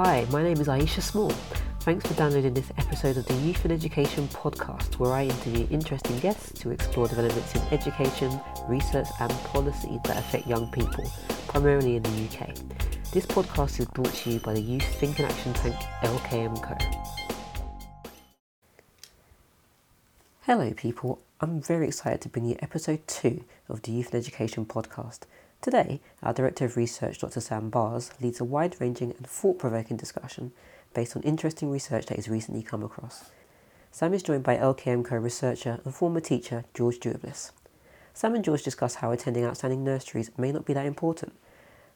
Hi, my name is Aisha Small. Thanks for downloading this episode of the Youth and Education podcast, where I interview interesting guests to explore developments in education, research, and policy that affect young people, primarily in the UK. This podcast is brought to you by the Youth Think and Action Tank LKM Co. Hello, people. I'm very excited to bring you episode two of the Youth and Education podcast. Today, our Director of Research, Dr. Sam Baars, leads a wide ranging and thought provoking discussion based on interesting research that he's recently come across. Sam is joined by LKM co researcher and former teacher George Duoblys. Sam and George discuss how attending outstanding nurseries may not be that important,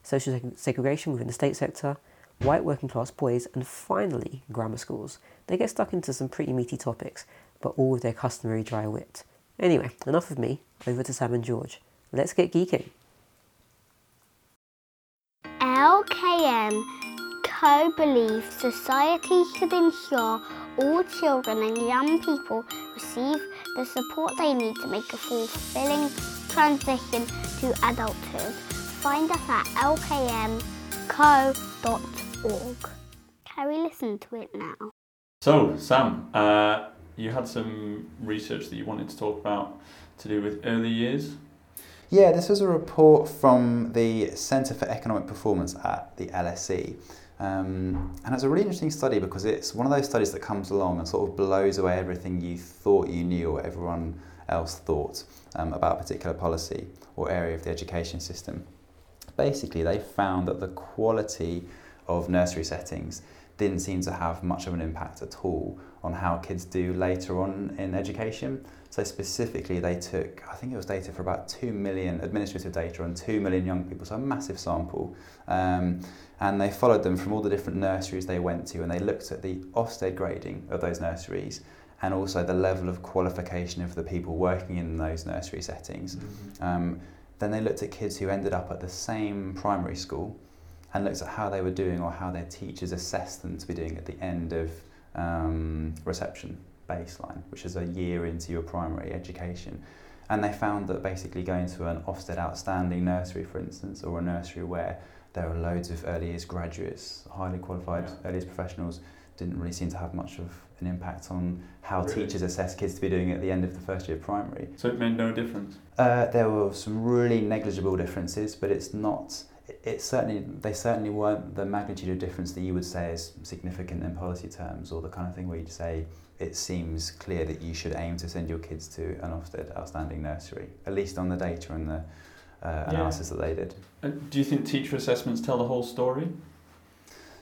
social segregation within the state sector, white working class boys, and finally, grammar schools. They get stuck into some pretty meaty topics, but all with their customary dry wit. Anyway, enough of me, over to Sam and George. Let's get geeking. LKM Co believes society should ensure all children and young people receive the support they need to make a fulfilling transition to adulthood. Find us at lkmco.org. Can we listen to it now? So, Sam, uh, you had some research that you wanted to talk about to do with early years. Yeah, this was a report from the Centre for Economic Performance at the LSE. Um, and it's a really interesting study because it's one of those studies that comes along and sort of blows away everything you thought you knew or everyone else thought um, about a particular policy or area of the education system. Basically, they found that the quality of nursery settings didn't seem to have much of an impact at all on how kids do later on in education. So specifically, they took, I think it was data for about 2 million, administrative data on 2 million young people, so a massive sample. Um, and they followed them from all the different nurseries they went to, and they looked at the Ofsted grading of those nurseries and also the level of qualification of the people working in those nursery settings. Mm-hmm. Um, then they looked at kids who ended up at the same primary school and looks at how they were doing or how their teachers assessed them to be doing at the end of um, reception baseline, which is a year into your primary education. And they found that basically going to an Ofsted outstanding nursery, for instance, or a nursery where there are loads of early years graduates, highly qualified yeah. early years professionals, didn't really seem to have much of an impact on how really? teachers assess kids to be doing at the end of the first year of primary. So it made no difference? Uh, there were some really negligible differences, but it's not it certainly they certainly weren't the magnitude of difference that you would say is significant in policy terms, or the kind of thing where you'd say it seems clear that you should aim to send your kids to an Ofsted outstanding nursery, at least on the data and the uh, analysis yeah. that they did. Uh, do you think teacher assessments tell the whole story?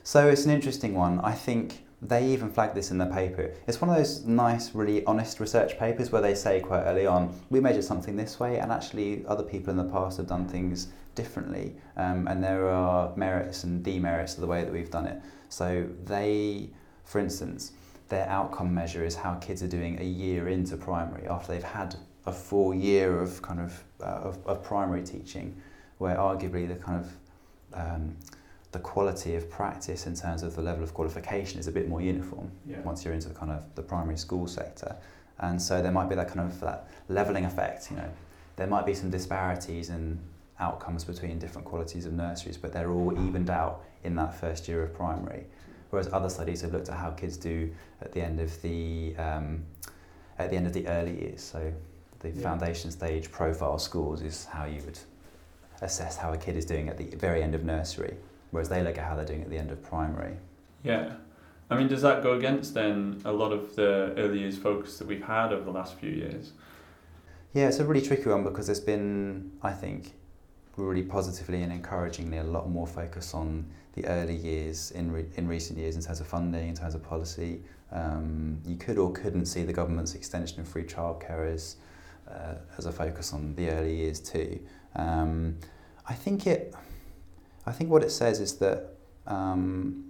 So it's an interesting one. I think they even flagged this in the paper. It's one of those nice, really honest research papers where they say quite early on, we measured something this way, and actually other people in the past have done things differently, um, and there are merits and demerits to the way that we've done it. So they, for instance, their outcome measure is how kids are doing a year into primary after they've had a full year of kind of, uh, of, of, primary teaching, where arguably the kind of um, the quality of practice in terms of the level of qualification is a bit more uniform yeah. once you're into the kind of the primary school sector. And so there might be that kind of that leveling effect, you know. There might be some disparities in outcomes between different qualities of nurseries, but they're all evened out in that first year of primary. Whereas other studies have looked at how kids do at the end of the um, at the end of the early years. So the yeah. foundation stage profile scores is how you would assess how a kid is doing at the very end of nursery, whereas they look at how they're doing at the end of primary. Yeah. I mean, does that go against then a lot of the early years focus that we've had over the last few years? Yeah, it's a really tricky one because there's been, I think, really positively and encouragingly a lot more focus on the early years in, re- in recent years in terms of funding, in terms of policy. Um, you could or couldn't see the government's extension of free childcare as, uh, as a focus on the early years too. Um, I think it. I think what it says is that um,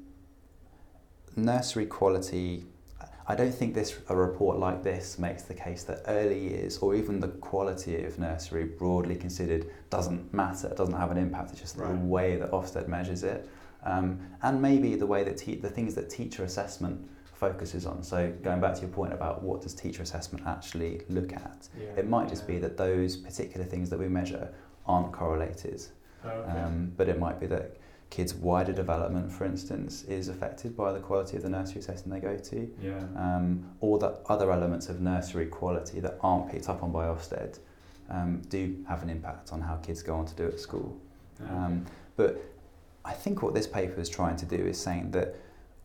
nursery quality I don't think this a report like this makes the case that early years or even the quality of nursery broadly considered doesn't matter, doesn't have an impact. It's just right. the way that Ofsted measures it, um, and maybe the way that te- the things that teacher assessment focuses on. So going back to your point about what does teacher assessment actually look at, yeah. it might just yeah. be that those particular things that we measure aren't correlated, oh, okay. um, but it might be that kids' wider development, for instance, is affected by the quality of the nursery setting they go to, Yeah. um, or that other elements of nursery quality that aren't picked up on by Ofsted um, do have an impact on how kids go on to do at school. Um, but I think what this paper is trying to do is saying that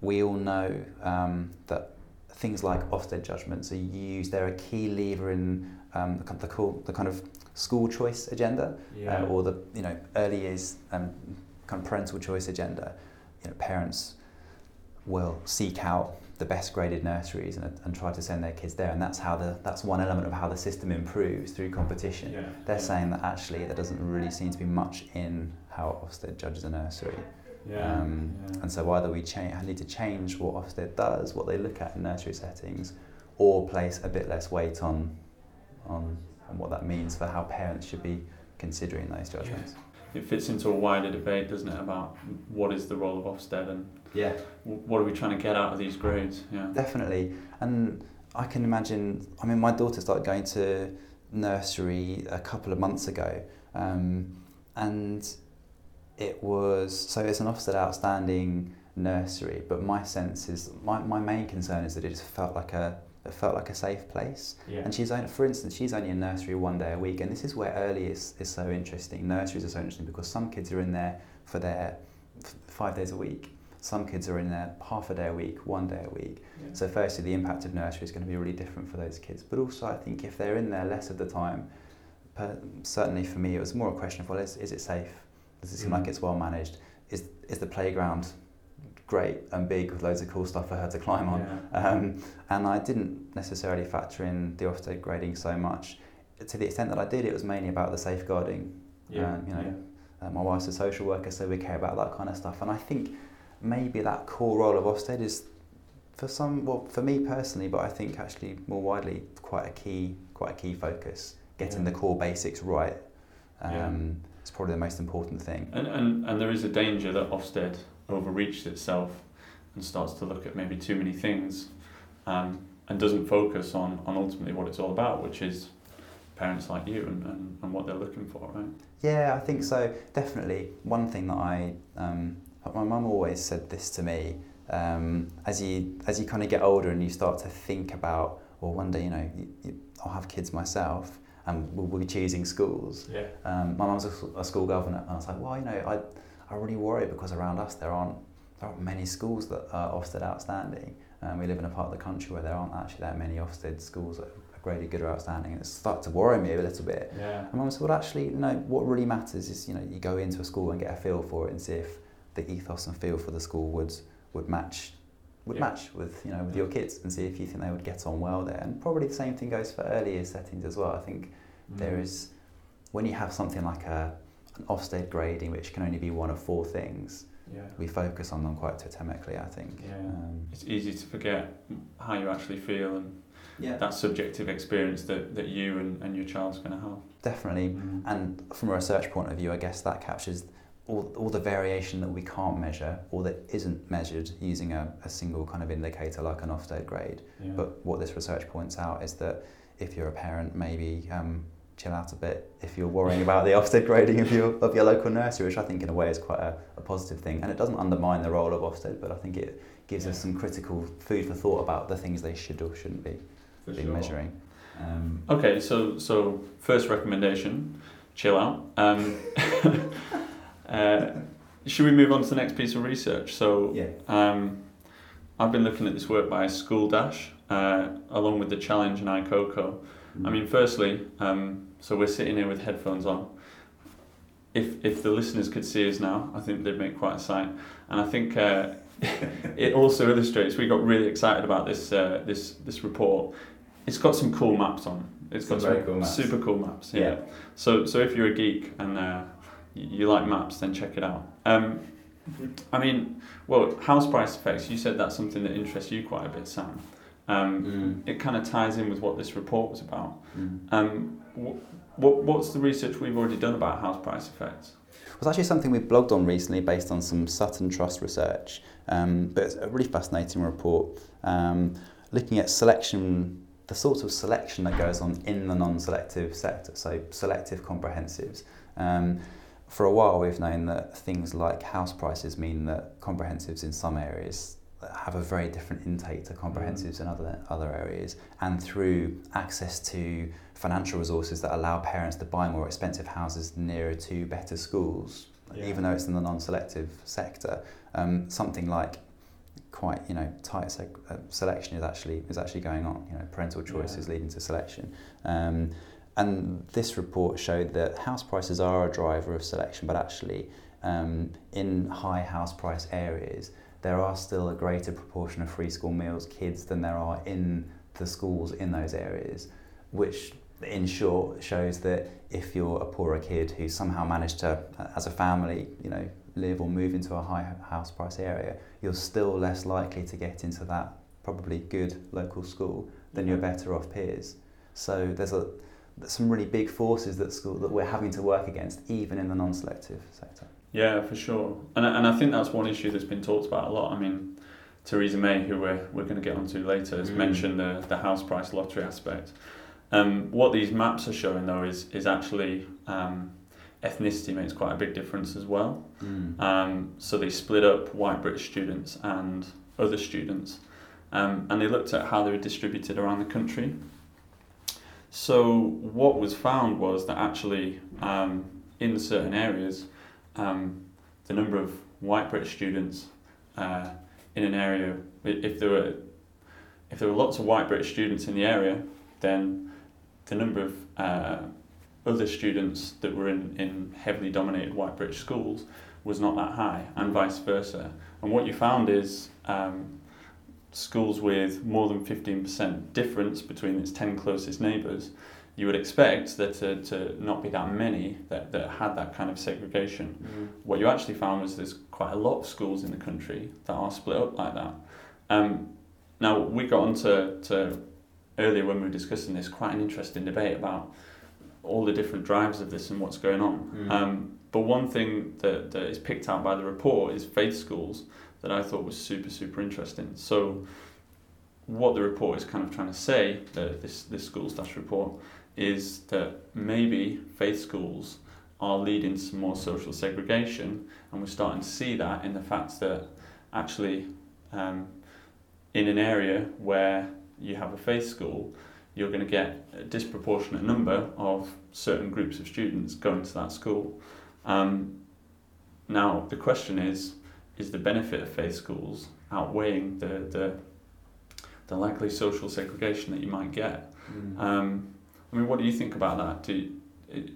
we all know um, that things like Ofsted judgments are used, they're a key lever in um, the, kind- the, the kind of school choice agenda yeah. uh, or the you know early years um, kind of parental choice agenda. You know, parents will seek out the best graded nurseries and, and try to send their kids there, and that's how the that's one element of how the system improves through competition. yeah. They're saying that actually there doesn't really seem to be much in how Ofsted judges a nursery. Yeah. Um, yeah. And so either we cha- need to change what Ofsted does, what they look at in nursery settings, or place a bit less weight on, on, on what that means for how parents should be considering those judgments. It fits into a wider debate, doesn't it, about what is the role of Ofsted and Yeah, w- what are we trying to get out of these grades? Yeah. definitely. And I can imagine, I mean, my daughter started going to nursery a couple of months ago. Um, and it was, so it's an Ofsted outstanding nursery, but my sense is, my, my main concern is that it just felt like a, it felt like a safe place. Yeah. And she's only, for instance, she's only in nursery one day a week, and this is where early is, is so interesting. Nurseries are so interesting because some kids are in there for their f- five days a week. Some kids are in there half a day a week, one day a week. Yeah. So firstly, the impact of nursery is going to be really different for those kids. But also, I think if they're in there less of the time, per, certainly for me, it was more a question of well, is, is it safe? Does it seem like Mhm. it's well managed? Is is the playground great and big with loads of cool stuff for her to climb on? Yeah. Um, and I didn't necessarily factor in the Ofsted grading so much. To the extent that I did, it was mainly about the safeguarding. yeah. um, you know, Uh, my wife's a social worker, so we care about that kind of stuff. And I think maybe that core role of Ofsted is, for some, well, for me personally, but I think actually more widely, quite a key, quite a key focus. Getting Yeah. the core basics right. Um, Yeah. It's probably the most important thing. And, and, and there is a danger that Ofsted overreaches itself and starts to look at maybe too many things um, and doesn't focus on, on ultimately what it's all about, which is parents like you and, and, and what they're looking for, right? Yeah, I think so. Definitely. One thing that I, um, my mum always said this to me. Um, as you as you kind of get older and you start to think about, well, one day you know you, you, I'll have kids myself, and we'll, we'll be choosing schools. Yeah. Um, my mum's a school governor, and I was like, well, you know, I I really worry because around us there aren't there aren't many schools that are Ofsted outstanding. Um, we live in a part of the country where there aren't actually that many Ofsted schools that are graded good or outstanding, and it started to worry me a little bit. Yeah. And mum said, well, actually, you know, what really matters is, you know, you go into a school and get a feel for it and see if the ethos and feel for the school would would match would Yeah. match with you know with your kids and see if you think they would get on well there. And probably the same thing goes for earlier settings as well. I think Mm. there is when you have something like a an Ofsted grading, which can only be one of four things, Yeah. we focus on them quite totemically. I think. Yeah. Um, It's easy to forget how you actually feel and yeah. that subjective experience that, that you and, and your child's going to have. Definitely. And from a research point of view, I guess that captures all, all the variation that we can't measure or that isn't measured using a, a single kind of indicator like an Ofsted grade. Yeah. But what this research points out is that if you're a parent, maybe um, chill out a bit if you're worrying about the Ofsted grading of your, of your local nursery, which I think in a way is quite a, a positive thing. And it doesn't undermine the role of Ofsted, but I think it gives us some critical food for thought about the things they should or shouldn't be, For be sure. measuring. Um, Okay, so so first recommendation, chill out. Um, uh, should we move on to the next piece of research? So yeah. um, I've been looking at this work by SchoolDash, uh, along with the Challenge and iCoco. I mean, firstly, um, so we're sitting here with headphones on. If if the listeners could see us now, I think they'd make quite a sight. And I think uh, it also illustrates we got really excited about this uh, this this report. It's got some cool maps on. It's got Some some cool super cool maps. Yeah. Yeah. So so if you're a geek and uh, you like maps, then check it out. Um, I mean, well, house price effects. You said that's something that interests you quite a bit, Sam. Um, Mm. it kind of ties in with what this report was about. Mm. Um, wh- what what's the research we've already done about house price effects? It was actually something we blogged on recently based on some Sutton Trust research, um, but it's a really fascinating report um, looking at selection, the sort of selection that goes on in the non-selective sector, so selective comprehensives. Um, for a while we've known that things like house prices mean that comprehensives in some areas have a very different intake to comprehensives in other other areas and through access to financial resources that allow parents to buy more expensive houses nearer to better schools Yeah. even though it's in the non-selective sector um, something like quite you know tight seg- uh, selection is actually is actually going on you know parental choice Yeah. is leading to selection um, and this report showed that house prices are a driver of selection but actually um, in high house price areas there are still a greater proportion of free school meals kids than there are in the schools in those areas which in short shows that if you're a poorer kid who somehow managed to as a family you know live or move into a high house price area you're still less likely to get into that probably good local school than your better off peers. So there's a there's some really big forces that school that we're having to work against even in the non-selective sector Yeah, for sure. And, I- and I think that's one issue that's been talked about a lot. I mean, Theresa May, who we're, we're going to get onto later, has Mm. mentioned the, the house price lottery aspect. Um, what these maps are showing, though, is, is actually um, ethnicity makes quite a big difference as well. Um, so they split up white British students and other students, um, and they looked at how they were distributed around the country. So what was found was that actually um, in certain areas, um, the number of white British students uh, in an area, if there were if there were lots of white British students in the area, then the number of uh, other students that were in, in heavily dominated white British schools was not that high, and vice versa. And what you found is um, schools with more than 15% difference between its 10 closest neighbours, you would expect there to, to not be that many that, that had that kind of segregation. What you actually found was there's quite a lot of schools in the country that are split up like that. Um, now, we got onto to earlier when we were discussing this, quite an interesting debate about all the different drives of this and what's going on. Mm. Um, but one thing that, that is picked out by the report is faith schools that I thought was super, super interesting. So, what the report is kind of trying to say, this, this SchoolDash report, is that maybe faith schools are leading to more social segregation, and we're starting to see that in the fact that actually, um, in an area where you have a faith school, you're going to get a disproportionate number of certain groups of students going to that school. Um, now, the question is is the benefit of faith schools outweighing the, the, the likely social segregation that you might get? Um, I mean, what do you think about that? Do you, it,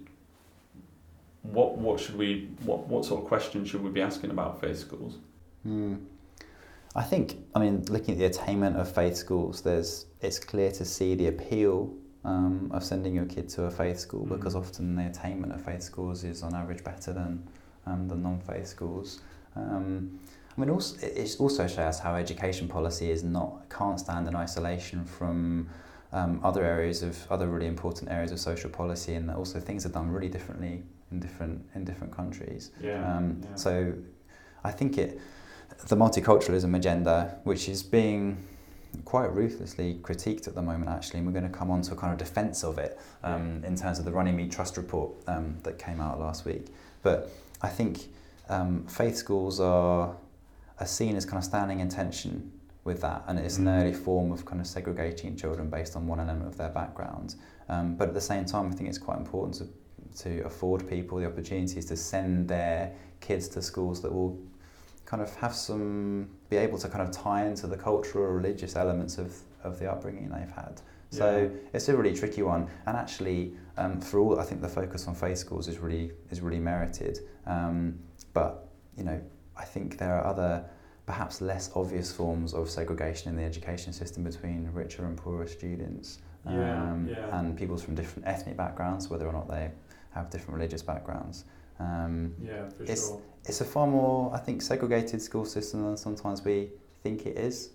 what what should we what what sort of questions should we be asking about faith schools? Hmm. I think, I mean, looking at the attainment of faith schools, there's it's clear to see the appeal um, of sending your kid to a faith school Mhm. because often the attainment of faith schools is on average better than um, the non-faith schools. Um, I mean, also, it also shows how education policy is not can't stand in isolation from um, other areas of other really important areas of social policy, and that also things are done really differently in different in different countries. Um, So I think it, the multiculturalism agenda, which is being quite ruthlessly critiqued at the moment, actually, and we're going to come on to a kind of defence of it um, in terms of the Runnymede Trust report um, that came out last week. But I think um, faith schools are, are seen as kind of standing in tension with that, and it's an early form of kind of segregating children based on one element of their background. Um, but at the same time, I think it's quite important to to afford people the opportunities to send their kids to schools that will kind of have some be able to kind of tie into the cultural or religious elements of, of the upbringing they've had. So Yeah. it's a really tricky one, and actually, um, for all, I think the focus on faith schools is really is really merited. Um, but you know, I think there are other, perhaps less obvious forms of segregation in the education system between richer and poorer students, Yeah, um, yeah. and people from different ethnic backgrounds, whether or not they have different religious backgrounds. Um, Yeah, for It's- sure. it's a far more, I think, segregated school system than sometimes we think it is.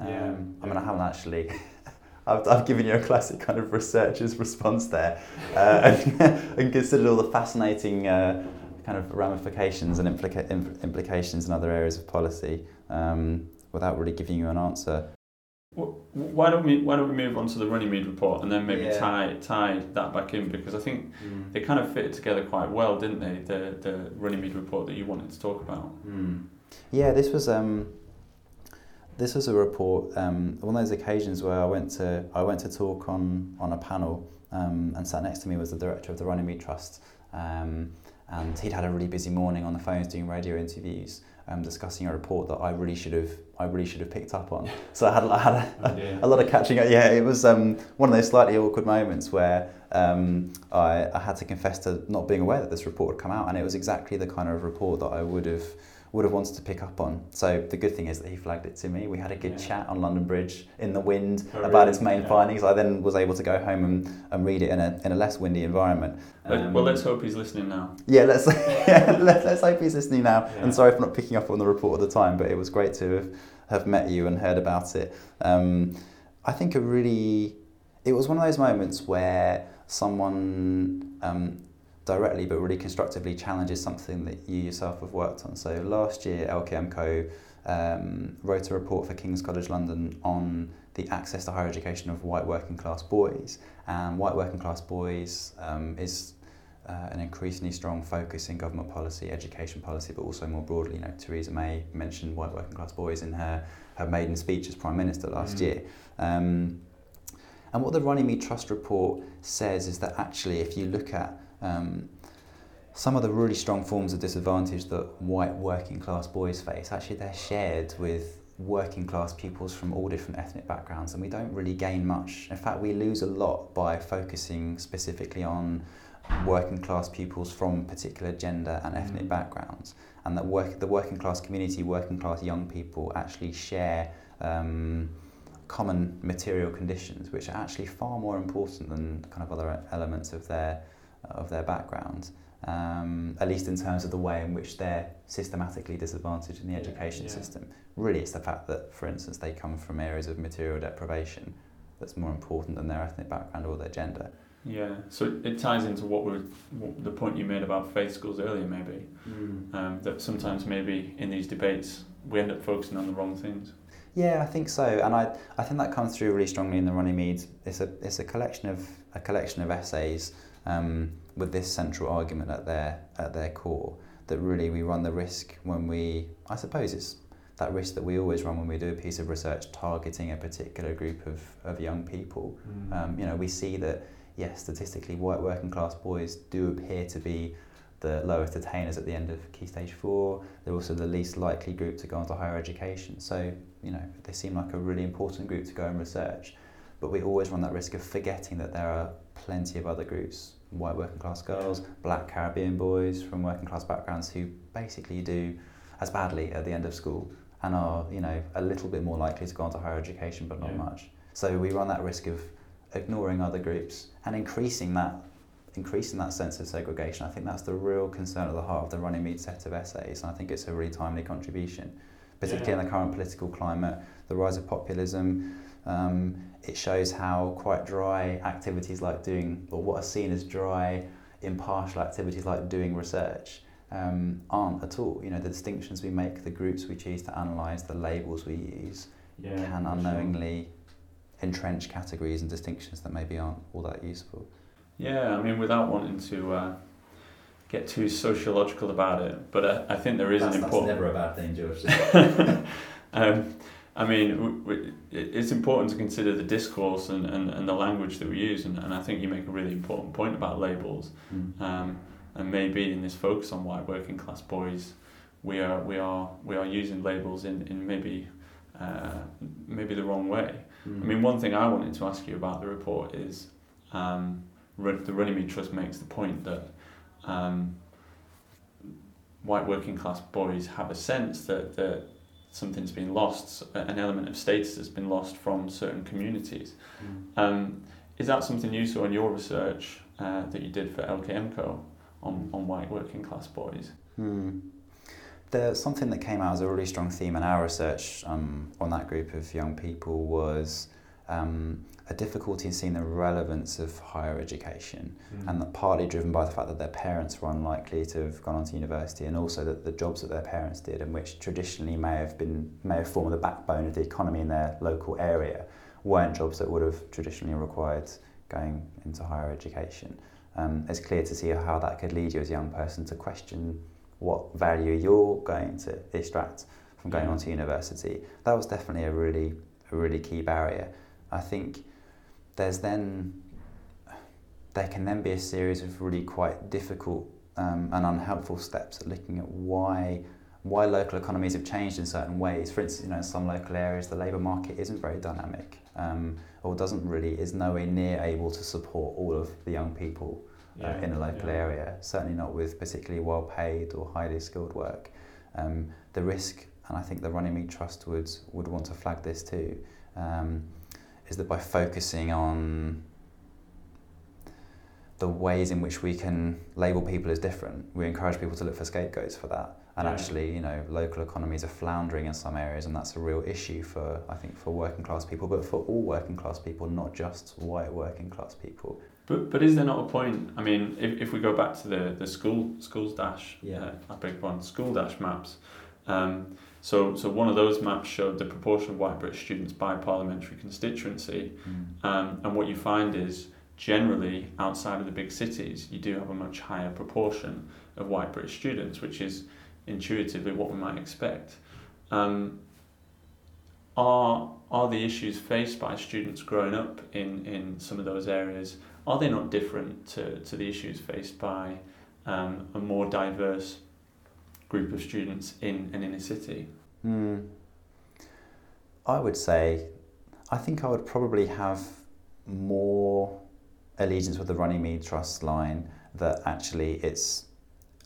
Um, Yeah, I mean. I haven't actually. I've, I've given you a classic kind of researcher's response there, uh, and, and considered all the fascinating uh, kind of ramifications and implica- im- implications in other areas of policy, um, without really giving you an answer. Wh- Why don't we Why don't we move on to the Runnymede report and then maybe Yeah. tie tie that back in because I think they kind of fit together quite well, didn't they? The the Runnymede report that you wanted to talk about. Mm. Yeah, this was um, this was a report. Um, one of those occasions where I went to I went to talk on on a panel, um, and sat next to me was the director of the Runnymede Trust, um, and he'd had a really busy morning on the phones doing radio interviews, um, discussing a report that I really should have I really should have picked up on. So I had I had a, a lot of catching up. Yeah, it was um, one of those slightly awkward moments where um, I, I had to confess to not being aware that this report had come out, and it was exactly the kind of report that I would have would have wanted to pick up on. So the good thing is that he flagged it to me. We had a good Yeah. chat on London Bridge in the wind Oh, about really? its main Yeah. findings. I then was able to go home and, and read it in a, in a less windy environment. Um, well, let's hope he's listening now. yeah, let's yeah, let, let's hope he's listening now. And sorry for not picking up on the report at the time, but it was great to have, have met you and heard about it. Um, I think a really, it was one of those moments where someone um, directly but really constructively challenges something that you yourself have worked on. So last year, LKMCO um, wrote a report for King's College London on the access to higher education of white working class boys. And white working class boys um, is uh, an increasingly strong focus in government policy, education policy, but also more broadly. You know, Theresa May mentioned white working class boys in her, her maiden speech as Prime Minister last Mm. year. Um, and what the Runnymede Trust report says is that actually, if you look at um, some of the really strong forms of disadvantage that white working class boys face, actually they're shared with working class pupils from all different ethnic backgrounds, and we don't really gain much. In fact, we lose a lot by focusing specifically on working class pupils from particular gender and ethnic Mm. backgrounds, and that work, the working class community, working class young people actually share um, common material conditions, which are actually far more important than kind of other elements of their of their background. Um, at least in terms of the way in which they're systematically disadvantaged in the Yeah, education yeah. system. Really, it's the fact that, for instance, they come from areas of material deprivation that's more important than their ethnic background or their gender. Yeah, so it ties into what we the point you made about faith schools earlier, maybe um, that sometimes maybe in these debates we end up focusing on the wrong things. Yeah, I think so, and I, I think that comes through really strongly in the Runnymede. It's a it's a collection of a collection of essays um, with this central argument at their at their core that really we run the risk when we I suppose it's that risk that we always run when we do a piece of research targeting a particular group of, of young people. Um, you know, we see that yes, statistically, white working class boys do appear to be the lowest attainers at the end of Key Stage 4. They're also the least likely group to go on to higher education. So, you know, they seem like a really important group to go and research. But we always run that risk of forgetting that there are plenty of other groups, white working class girls, black Caribbean boys from working class backgrounds who basically do as badly at the end of school and are, you know, a little bit more likely to go on to higher education, but not Yeah. much. So we run that risk of ignoring other groups and increasing that increasing that sense of segregation. I think that's the real concern at the heart of the Runnymede set of essays, and I think it's a really timely contribution, particularly in the current political climate, the rise of populism. Um, it shows how quite dry activities like doing, or what are seen as dry, impartial activities like doing research, um, aren't at all. You know, the distinctions we make, the groups we choose to analyse, the labels we use, can unknowingly entrench categories and distinctions that maybe aren't all that useful. Yeah, I mean, without wanting to uh, get too sociological about it, but uh, I think there is an important. That's never a bad thing, George. um, I mean, it's important to consider the discourse and, and, and the language that we use, and, and I think you make a really important point about labels. Um, and maybe in this focus on white working class boys, we are we are we are using labels in, in maybe uh, maybe the wrong way. I mean, one thing I wanted to ask you about the report is um, the Runnymede Trust makes the point that um, white working class boys have a sense that, that something's been lost, an element of status has been lost from certain communities. Um, is that something you saw in your research uh, that you did for LKMCO on, on white working class boys? Hmm. There's something that came out as a really strong theme in our research um, on that group of young people was um, a difficulty in seeing the relevance of higher education, Mm. and partly driven by the fact that their parents were unlikely to have gone on to university, and also that the jobs that their parents did, and which traditionally may have been may have formed the backbone of the economy in their local area, weren't jobs that would have traditionally required going into higher education. Um, it's clear to see how that could lead you as a young person to question what value you're going to extract from going on to university. That was definitely a really a really key barrier. I think there's then there can then be a series of really quite difficult um, and unhelpful steps at looking at why why local economies have changed in certain ways. For instance, you know, in some local areas, the labour market isn't very dynamic, um, or doesn't really is nowhere near able to support all of the young people uh, Yeah, in a local yeah. area. Certainly not with particularly well paid or highly skilled work. Um, the risk, and I think the Runnymede Trust would would want to flag this too, um, is that by focusing on the ways in which we can label people as different, we encourage people to look for scapegoats for that. And Yeah. actually, you know, local economies are floundering in some areas, and that's a real issue for I think for working class people, but for all working class people, not just white working class people. But but is there not a point? I mean, if, if we go back to the, the school schools dash, Yeah. uh, I beg one SchoolDash maps. Um, so so one of those maps showed the proportion of white British students by parliamentary constituency, um, and what you find is generally outside of the big cities, you do have a much higher proportion of white British students, which is intuitively what we might expect. Um, are are the issues faced by students growing up in, in some of those areas are they not different to, to the issues faced by um, a more diverse group of students in an inner city? Hmm. I would say, I think I would probably have more allegiance with the Runnymede Trust line that actually it's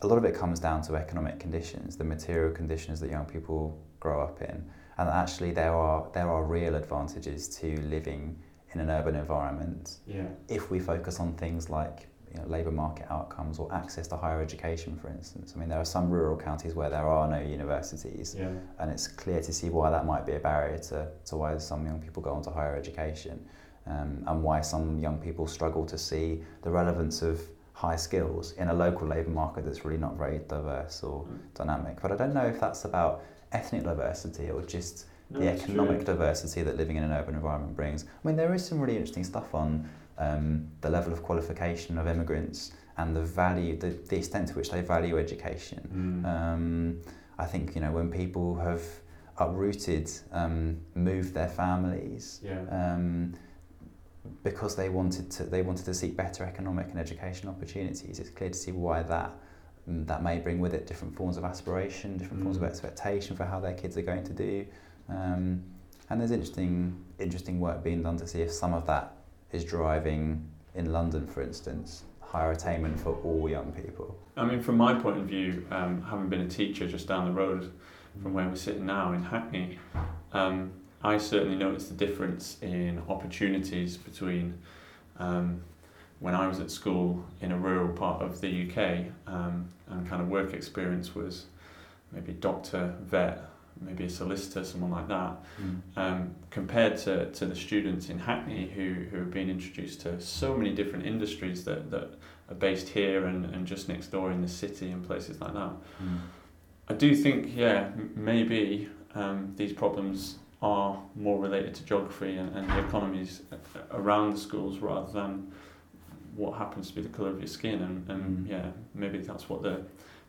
a lot of it comes down to economic conditions, the material conditions that young people grow up in, and actually there are there are real advantages to living in an urban environment Yeah. if we focus on things like you know, labour market outcomes or access to higher education, for instance. I mean, there are some rural counties where there are no universities, Yeah. and it's clear to see why that might be a barrier to, to why some young people go on to higher education um, and why some young people struggle to see the relevance of high skills in a local labour market that's really not very diverse or Mm. dynamic. But I don't know if that's about ethnic diversity or just No, the economic true. diversity that living in an urban environment brings. I mean, there is some really interesting stuff on um, the level of qualification of immigrants and the value, the, the extent to which they value education. Mm. Um, I think you know when people have uprooted, um, moved their families yeah. um, because they wanted to, they wanted to seek better economic and education opportunities. It's clear to see why that mm, that may bring with it different forms of aspiration, different forms of Mm. expectation for how their kids are going to do. Um, and there's interesting interesting work being done to see if some of that is driving in London, for instance, higher attainment for all young people. I mean, from my point of view, um, having been a teacher just down the road from where we're sitting now in Hackney, um, I certainly noticed the difference in opportunities between um, when I was at school in a rural part of the UK um, and kind of work experience was maybe doctor, vet, maybe a solicitor, someone like that, um, compared to, to the students in Hackney who, who have been introduced to so many different industries that, that are based here and, and just next door in the city and places like that. Mm. I do think, yeah, m- maybe um, these problems are more related to geography and, and the economies around the schools rather than what happens to be the colour of your skin. And, and Mm. yeah, maybe that's what the,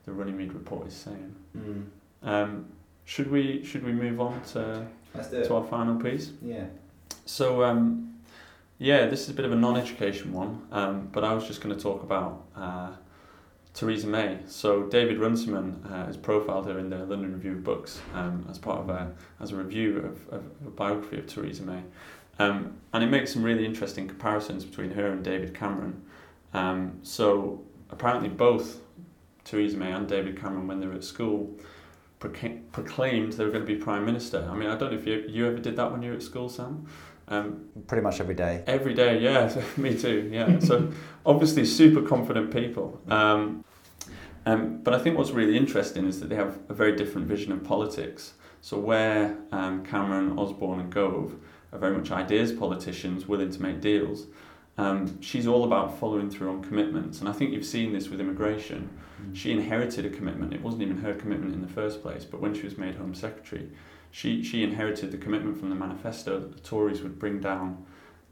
the Runnymede report is saying. Mm. Um, should we should we move on to, to our final piece? Yeah. So, um, yeah, this is a bit of a non-education one, um, but I was just going to talk about uh, Theresa May. So, David Runciman uh, has profiled her in the London Review of Books um, as part of a as a review of, of a biography of Theresa May, um, and it makes some really interesting comparisons between her and David Cameron. Um, so, apparently, both Theresa May and David Cameron, when they were at school, proclaimed they were going to be prime minister. I mean, I don't know if you you ever did that when you were at school, Sam. Um, Pretty much every day. every day, yeah, me too, yeah. So obviously, super confident people. Um, um, but I think what's really interesting is that they have a very different vision of politics. So where um, Cameron, Osborne, and Gove are very much ideas politicians willing to make deals. Um, she's all about following through on commitments, and I think you've seen this with immigration. She inherited a commitment. It wasn't even her commitment in the first place, but when she was made Home Secretary, she, she inherited the commitment from the manifesto that the Tories would bring down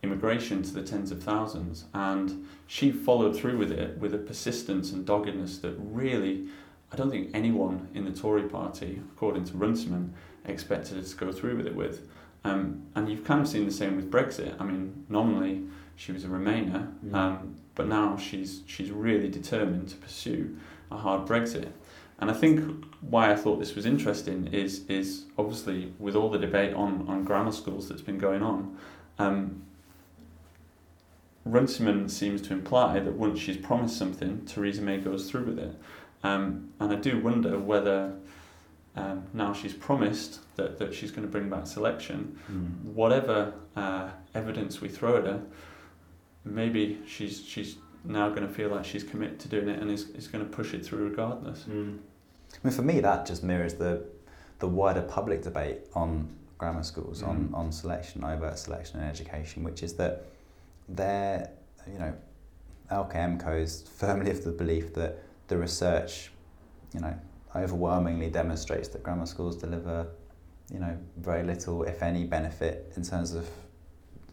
immigration to the tens of thousands. And she followed through with it with a persistence and doggedness that really, I don't think anyone in the Tory party, according to Runciman, expected her to go through with it with. Um, and you've kind of seen the same with Brexit. I mean, nominally she was a Remainer, Mm. um, but now she's she's really determined to pursue a hard Brexit. And I think why I thought this was interesting is is obviously with all the debate on, on grammar schools that's been going on, um, Runciman seems to imply that once she's promised something, Theresa May goes through with it. Um, and I do wonder whether um, now she's promised that, that she's going to bring back selection, Mm. whatever uh, evidence we throw at her, maybe she's she's now going to feel like she's committed to doing it and is, is going to push it through regardless. I mean, for me, that just mirrors the the wider public debate on grammar schools, on, Mm. on selection, overt selection in education, which is that they're, you know, LKM is firmly of the belief that the research, you know, overwhelmingly demonstrates that grammar schools deliver, you know, very little, if any, benefit in terms of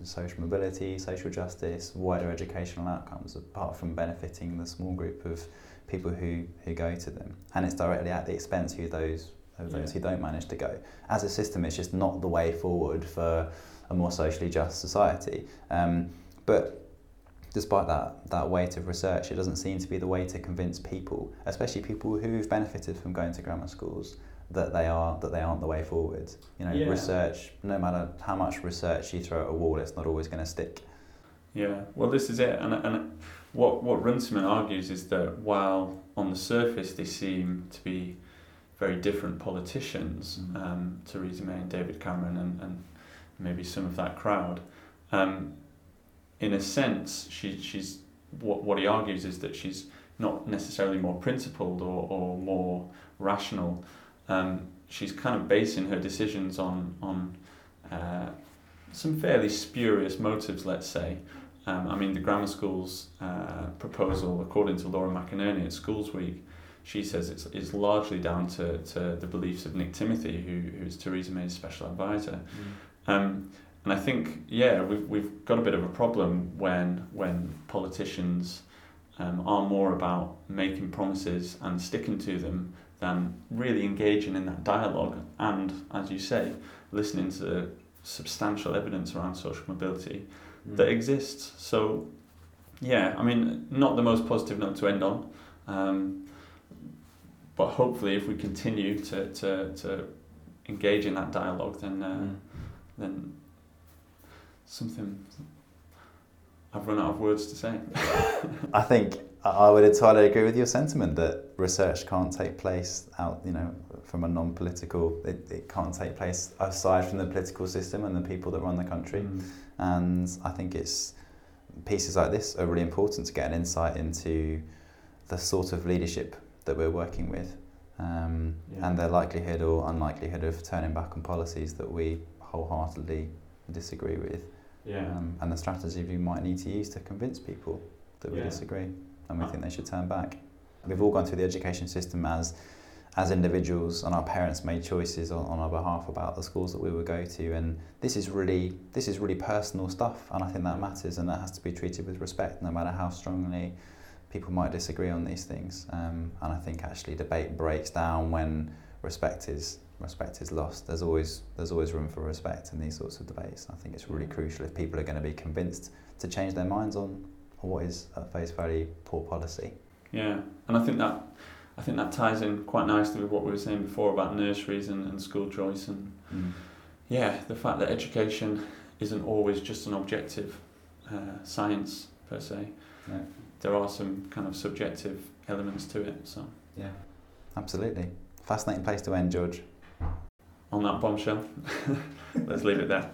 social mobility, social justice, wider educational outcomes, apart from benefiting the small group of people who, who go to them. And it's directly at the expense of those of those Yeah. who don't manage to go. As a system, it's just not the way forward for a more socially just society. Um, but despite that, that weight of research, it doesn't seem to be the way to convince people, especially people who've benefited from going to grammar schools, that they are that they aren't the way forward. You know, Yeah. research, no matter how much research you throw at a wall, it's not always going to stick. Yeah, well, this is it, and and what what Runciman argues is that while on the surface they seem to be very different politicians, Mm. um, Theresa May and David Cameron, and, and maybe some of that crowd, um, in a sense, she she's what what he argues is that she's not necessarily more principled or, or more rational. Um, she's kind of basing her decisions on on uh, some fairly spurious motives, let's say. Um, I mean, the grammar school's uh, proposal, according to Laura McInerney at Schools Week, she says it's, it's largely down to, to the beliefs of Nick Timothy, who, who's Theresa May's special advisor. Um, and I think, yeah, we've, we've got a bit of a problem when, when politicians um, are more about making promises and sticking to them than really engaging in that dialogue and, as you say, listening to substantial evidence around social mobility that exists. So, yeah, I mean, not the most positive note to end on, um, but hopefully, if we continue to, to, to engage in that dialogue, then uh, Mm. then something. I've run out of words to say. I think I would entirely agree with your sentiment that research can't take place out, you know, from a non-political. It, it can't take place aside from the political system and the people that run the country. And I think it's pieces like this are really important to get an insight into the sort of leadership that we're working with, um, Yeah. and the likelihood or unlikelihood of turning back on policies that we wholeheartedly disagree with, um, and the strategy we might need to use to convince people that we Yeah. disagree and we Ah. think they should turn back. We've all gone through the education system as as individuals and our parents made choices on, on our behalf about the schools that we would go to and this is really this is really personal stuff and I think that matters and that has to be treated with respect no matter how strongly people might disagree on these things. Um, and I think actually debate breaks down when respect is respect is lost. There's always there's always room for respect in these sorts of debates. I think it's really crucial if people are going to be convinced to change their minds on what is at face value poor policy Yeah, and I think that I think that ties in quite nicely with what we were saying before about nurseries and, and school choice and yeah, the fact that education isn't always just an objective uh, science per se. Yeah. There are some kind of subjective elements to it. So Yeah, absolutely. Fascinating place to end, George. on that bombshell, let's leave it there.